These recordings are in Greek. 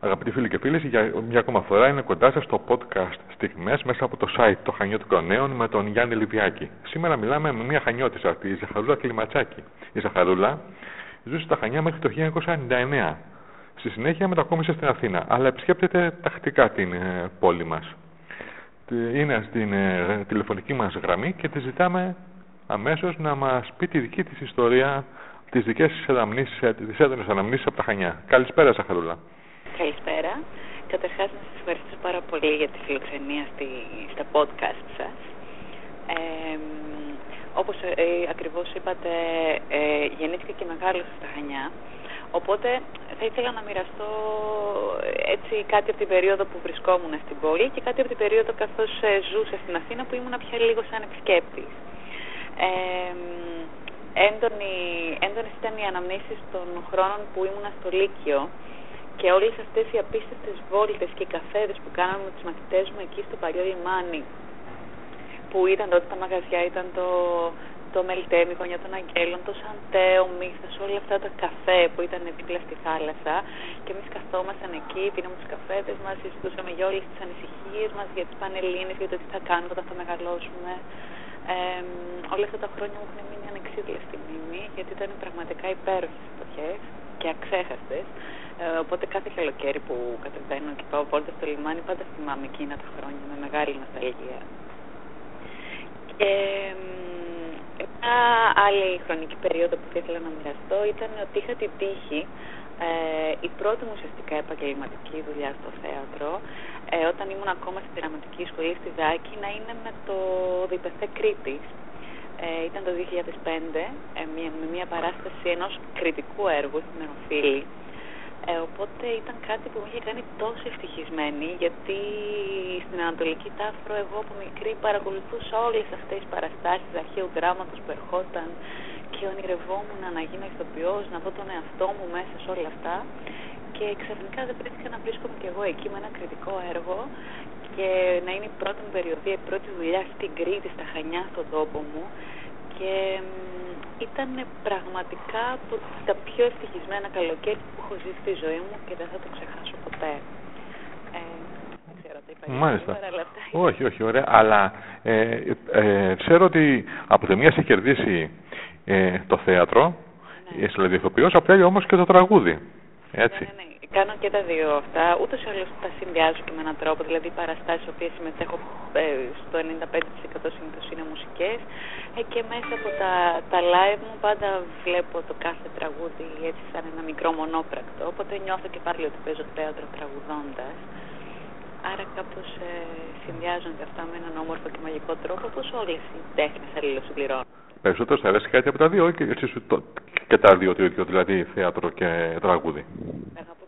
Αγαπητοί φίλοι και φίλες, για μια ακόμα φορά είναι κοντά σας στο podcast στιγμές μέσα από το site το Χανιώτικο Νέων με τον Γιάννη Λιβιάκη. Σήμερα μιλάμε με μια χανιώτησα, τη Ζαχαρούλα Κλιματσάκη. Η Ζαχαρούλα ζούσε στα Χανιά μέχρι το 1999. Στη συνέχεια μετακόμισε στην Αθήνα, αλλά επισκέπτεται τακτικά την ε, πόλη μας. Είναι στην ε, τηλεφωνική μας γραμμή και τη ζητάμε αμέσως να μας πει τη δική της ιστορία, τις δικές της αναμνήσεις, ε, τις έντονες αναμνήσεις από τα Χανιά. Καλησπέρα Ζαχαρούλα. Καλησπέρα. Καταρχάς να σας ευχαριστήσω πάρα πολύ για τη φιλοξενία στη, στα podcast σας. Ε, όπως ε, ακριβώς είπατε, ε, γεννήθηκα και μεγάλωσα στα Χανιά. Οπότε θα ήθελα να μοιραστώ έτσι κάτι από την περίοδο που βρισκόμουν στην πόλη και κάτι από την περίοδο καθώς ε, ζούσα στην Αθήνα που ήμουν πια λίγο σαν επισκέπτης. Ε, έντονη, έντονες ήταν οι αναμνήσεις των χρόνων που ήμουν στο Λύκειο και όλες αυτές οι απίστευτες βόλτες και οι καφέδες που κάναμε με τους μαθητές μου εκεί στο παλιό λιμάνι που ήταν τότε τα μαγαζιά, ήταν το, το Μελτέμι, η γωνιά των Αγγέλων, το Σαντέ, ο Μύθος, όλα αυτά τα καφέ που ήταν δίπλα στη θάλασσα και εμείς καθόμασταν εκεί, πίναμε τους καφέδες μας, συζητούσαμε για όλες τις ανησυχίες μας, για τις πανελλήνες, για το τι θα κάνουμε όταν θα μεγαλώσουμε. Ε, όλα αυτά τα χρόνια μου έχουν μείνει ανεξίδια στη μνήμη, γιατί ήταν πραγματικά υπέροχες εποχές και αξέχαστες. Ε, οπότε κάθε καλοκαίρι που κατεβαίνω και πάω βόλτα στο λιμάνι πάντα θυμάμαι εκείνα τα χρόνια με μεγάλη νοσταλγία. Και μια άλλη χρονική περίοδο που θα ήθελα να μοιραστώ ήταν ότι είχα την τύχη ε, η πρώτη μου ουσιαστικά επαγγελματική δουλειά στο θέατρο ε, όταν ήμουν ακόμα στη δραματική σχολή στη Δάκη να είναι με το Διπεθέ Κρήτης. Ε, ήταν το 2005 ε, με μια παράσταση ενός κριτικού έργου στην Εροφίλη ε, οπότε ήταν κάτι που με είχε κάνει τόσο ευτυχισμένη γιατί στην Ανατολική Τάφρο εγώ από μικρή παρακολουθούσα όλες αυτές τις παραστάσεις αρχαίου δράματος που ερχόταν και ονειρευόμουν να γίνω ηθοποιός, να δω τον εαυτό μου μέσα σε όλα αυτά και ξαφνικά δεν πρέπει να βρίσκομαι κι εγώ εκεί με ένα κριτικό έργο και να είναι η πρώτη μου περιοδία, η πρώτη δουλειά στην Κρήτη, στα Χανιά, στον τόπο μου και ήταν πραγματικά από τα πιο ευτυχισμένα καλοκαίρια που έχω ζήσει στη ζωή μου και δεν θα το ξεχάσω ποτέ. Ε, δεν ξέρω τι είπα Μάλιστα. αλλά όχι, όχι, ωραία. Αλλά ε, ε, ξέρω ότι από τη μία έχει κερδίσει ε, το θέατρο, ναι. είσαι δηλαδή ηθοποιός, από την όμως και το τραγούδι. Έτσι. Ναι, ναι, ναι. Κάνω και τα δύο αυτά. Ούτως ή άλλως τα συνδυάζω και με έναν τρόπο. Δηλαδή, οι παραστάσεις στι οποίες συμμετέχω ε, στο 95% συνήθως είναι μουσικές. Ε, και μέσα από τα, τα live μου πάντα βλέπω το κάθε τραγούδι έτσι σαν ένα μικρό μονόπρακτο. Οπότε νιώθω και πάλι ότι παίζω θέατρο τραγουδώντας. Άρα κάπως ε, συνδυάζονται αυτά με έναν όμορφο και μαγικό τρόπο, όπως όλες οι τέχνες αλληλοσυμπληρώνουν. Περισσότερο θα αρέσει κάτι από τα δύο και, το, και τα δύο το ίδιο, δηλαδή θέατρο και τραγούδι. Αγαπώ πάρα πάρα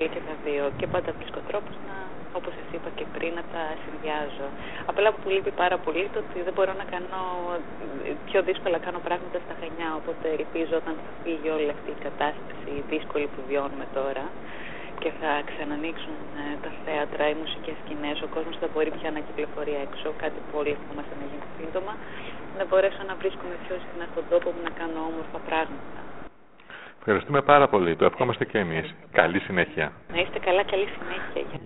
πολύ και τα δύο και πάντα βρίσκω τρόπους να, όπως σας είπα και πριν, να τα συνδυάζω. Απλά που λείπει πάρα πολύ το ότι δεν μπορώ να κάνω, πιο δύσκολα κάνω πράγματα στα Χανιά, οπότε ελπίζω όταν θα φύγει όλη αυτή η κατάσταση δύσκολη που βιώνουμε τώρα και θα ξανανοίξουν ε, τα θέατρα, οι μουσικές σκηνές, ο κόσμος θα μπορεί πια να κυκλοφορεί έξω, κάτι που όλοι ευχόμαστε να γίνει σύντομα να μπορέσω να βρίσκομαι πιο συχνά στον τόπο μου να κάνω όμορφα πράγματα. Ευχαριστούμε πάρα πολύ. Το ευχόμαστε και εμείς. Καλή συνέχεια. Να είστε καλά. Καλή συνέχεια.